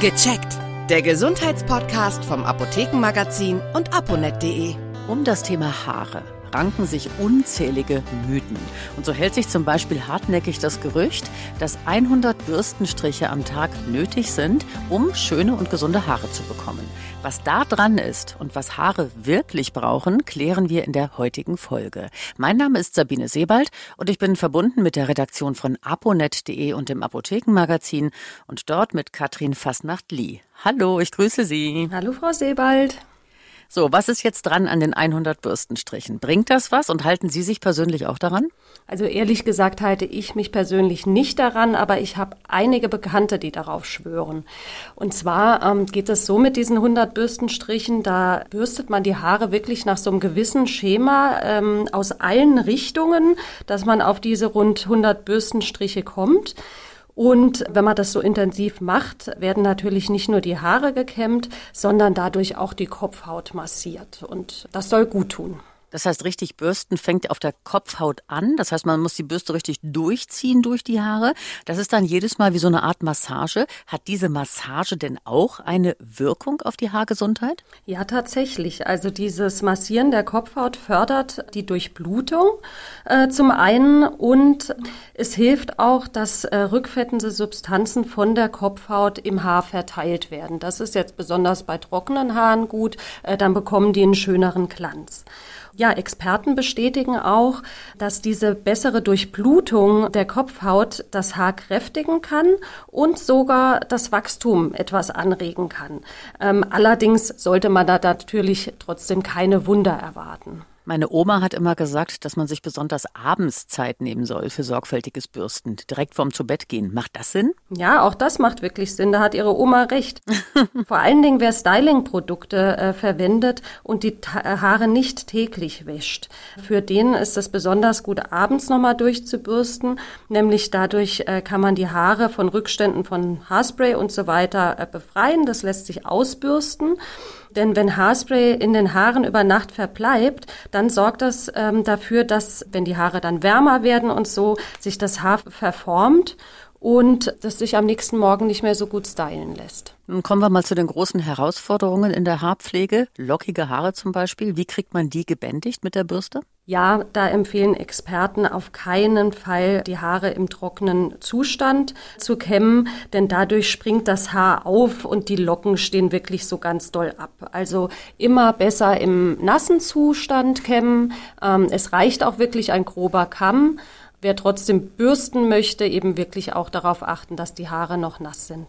Gecheckt. Der Gesundheitspodcast vom Apothekenmagazin und aponet.de. Um das Thema Haare ranken sich unzählige Mythen. Und so hält sich zum Beispiel hartnäckig das Gerücht, dass 100 Bürstenstriche am Tag nötig sind, um schöne und gesunde Haare zu bekommen. Was da dran ist und was Haare wirklich brauchen, klären wir in der heutigen Folge. Mein Name ist Sabine Sebald und ich bin verbunden mit der Redaktion von aponet.de und dem Apothekenmagazin und dort mit Katrin Fasnacht-Lee. Hallo, ich grüße Sie. Hallo, Frau Sebald. So, was ist jetzt dran an den 100 Bürstenstrichen? Bringt das was und halten Sie sich persönlich auch daran? Also ehrlich gesagt halte ich mich persönlich nicht daran, aber ich habe einige Bekannte, die darauf schwören. Und zwar ähm, geht es so mit diesen 100 Bürstenstrichen, da bürstet man die Haare wirklich nach so einem gewissen Schema ähm, aus allen Richtungen, dass man auf diese rund 100 Bürstenstriche kommt. Und wenn man das so intensiv macht, werden natürlich nicht nur die Haare gekämmt, sondern dadurch auch die Kopfhaut massiert. Und das soll gut tun. Das heißt, richtig bürsten fängt auf der Kopfhaut an. Das heißt, man muss die Bürste richtig durchziehen durch die Haare. Das ist dann jedes Mal wie so eine Art Massage. Hat diese Massage denn auch eine Wirkung auf die Haargesundheit? Ja, tatsächlich. Also dieses Massieren der Kopfhaut fördert die Durchblutung äh, zum einen und es hilft auch, dass äh, rückfettende Substanzen von der Kopfhaut im Haar verteilt werden. Das ist jetzt besonders bei trockenen Haaren gut. Äh, dann bekommen die einen schöneren Glanz. Ja, Experten bestätigen auch, dass diese bessere Durchblutung der Kopfhaut das Haar kräftigen kann und sogar das Wachstum etwas anregen kann. Ähm, allerdings sollte man da natürlich trotzdem keine Wunder erwarten. Meine Oma hat immer gesagt, dass man sich besonders abends Zeit nehmen soll für sorgfältiges Bürsten, direkt vorm zu Bett gehen. Macht das Sinn? Ja, auch das macht wirklich Sinn. Da hat Ihre Oma recht. Vor allen Dingen, wer Styling-Produkte äh, verwendet und die Ta äh, Haare nicht täglich wäscht, für den ist es besonders gut, abends nochmal durchzubürsten. Nämlich dadurch äh, kann man die Haare von Rückständen von Haarspray und so weiter äh, befreien. Das lässt sich ausbürsten. Denn wenn Haarspray in den Haaren über Nacht verbleibt, dann sorgt das ähm, dafür, dass, wenn die Haare dann wärmer werden und so, sich das Haar verformt und das sich am nächsten Morgen nicht mehr so gut stylen lässt. Nun kommen wir mal zu den großen Herausforderungen in der Haarpflege. Lockige Haare zum Beispiel. Wie kriegt man die gebändigt mit der Bürste? Ja, da empfehlen Experten auf keinen Fall, die Haare im trockenen Zustand zu kämmen, denn dadurch springt das Haar auf und die Locken stehen wirklich so ganz doll ab. Also immer besser im nassen Zustand kämmen. Ähm, es reicht auch wirklich ein grober Kamm. Wer trotzdem bürsten möchte, eben wirklich auch darauf achten, dass die Haare noch nass sind.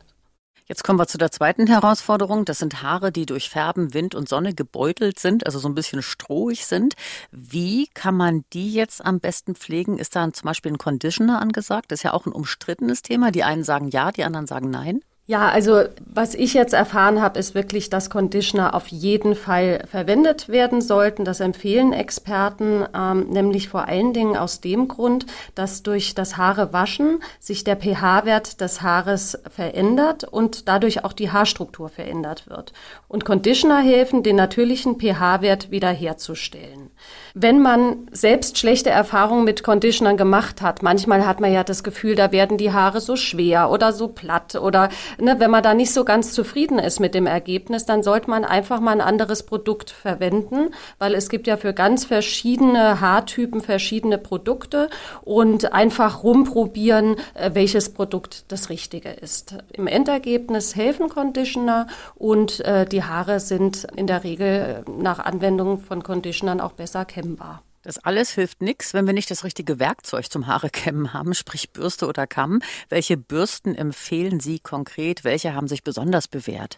Jetzt kommen wir zu der zweiten Herausforderung. Das sind Haare, die durch Färben, Wind und Sonne gebeutelt sind, also so ein bisschen strohig sind. Wie kann man die jetzt am besten pflegen? Ist da zum Beispiel ein Conditioner angesagt? Das ist ja auch ein umstrittenes Thema. Die einen sagen ja, die anderen sagen nein. Ja, also was ich jetzt erfahren habe, ist wirklich, dass Conditioner auf jeden Fall verwendet werden sollten. Das empfehlen Experten, ähm, nämlich vor allen Dingen aus dem Grund, dass durch das Haare waschen sich der pH-Wert des Haares verändert und dadurch auch die Haarstruktur verändert wird. Und Conditioner helfen, den natürlichen pH-Wert wiederherzustellen. Wenn man selbst schlechte Erfahrungen mit Conditionern gemacht hat, manchmal hat man ja das Gefühl, da werden die Haare so schwer oder so platt oder ne, wenn man da nicht so ganz zufrieden ist mit dem Ergebnis, dann sollte man einfach mal ein anderes Produkt verwenden, weil es gibt ja für ganz verschiedene Haartypen verschiedene Produkte und einfach rumprobieren, äh, welches Produkt das Richtige ist. Im Endergebnis helfen Conditioner und äh, die Haare sind in der Regel äh, nach Anwendung von Conditionern auch besser kämmbar. Das alles hilft nichts, wenn wir nicht das richtige Werkzeug zum Haare kämmen haben, sprich Bürste oder Kamm. Welche Bürsten empfehlen Sie konkret? Welche haben sich besonders bewährt?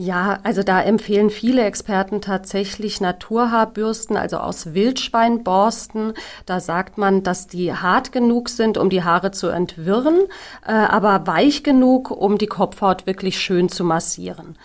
Ja, also da empfehlen viele Experten tatsächlich Naturhaarbürsten, also aus Wildschweinborsten. Da sagt man, dass die hart genug sind, um die Haare zu entwirren, äh, aber weich genug, um die Kopfhaut wirklich schön zu massieren.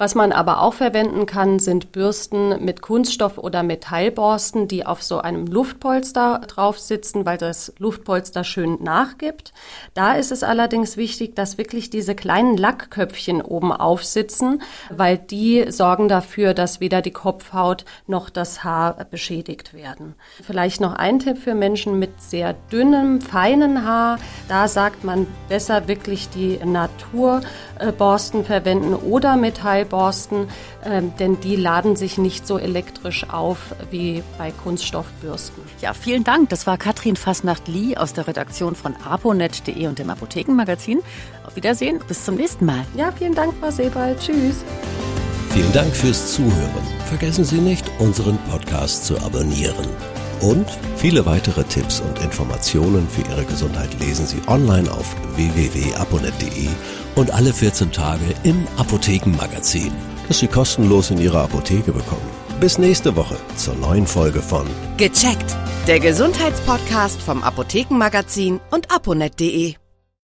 Was man aber auch verwenden kann, sind Bürsten mit Kunststoff- oder Metallborsten, die auf so einem Luftpolster drauf sitzen, weil das Luftpolster schön nachgibt. Da ist es allerdings wichtig, dass wirklich diese kleinen Lackköpfchen oben aufsitzen, weil die sorgen dafür, dass weder die Kopfhaut noch das Haar beschädigt werden. Vielleicht noch ein Tipp für Menschen mit sehr dünnem, feinen Haar. Da sagt man besser wirklich die Naturborsten verwenden oder Metallborsten, ähm, denn die laden sich nicht so elektrisch auf wie bei Kunststoffbürsten. Ja, vielen Dank. Das war Katrin Fasnacht-Lee aus der Redaktion von aponet.de und dem Apothekenmagazin. Auf Wiedersehen, bis zum nächsten Mal. Ja, vielen Dank, Frau Sebald. Tschüss. Vielen Dank fürs Zuhören. Vergessen Sie nicht, unseren Podcast zu abonnieren. Und viele weitere Tipps und Informationen für Ihre Gesundheit lesen Sie online auf www.aponet.de und alle 14 Tage im Apothekenmagazin, das Sie kostenlos in Ihrer Apotheke bekommen. Bis nächste Woche zur neuen Folge von Gecheckt. Der Gesundheitspodcast vom Apothekenmagazin und aponet.de.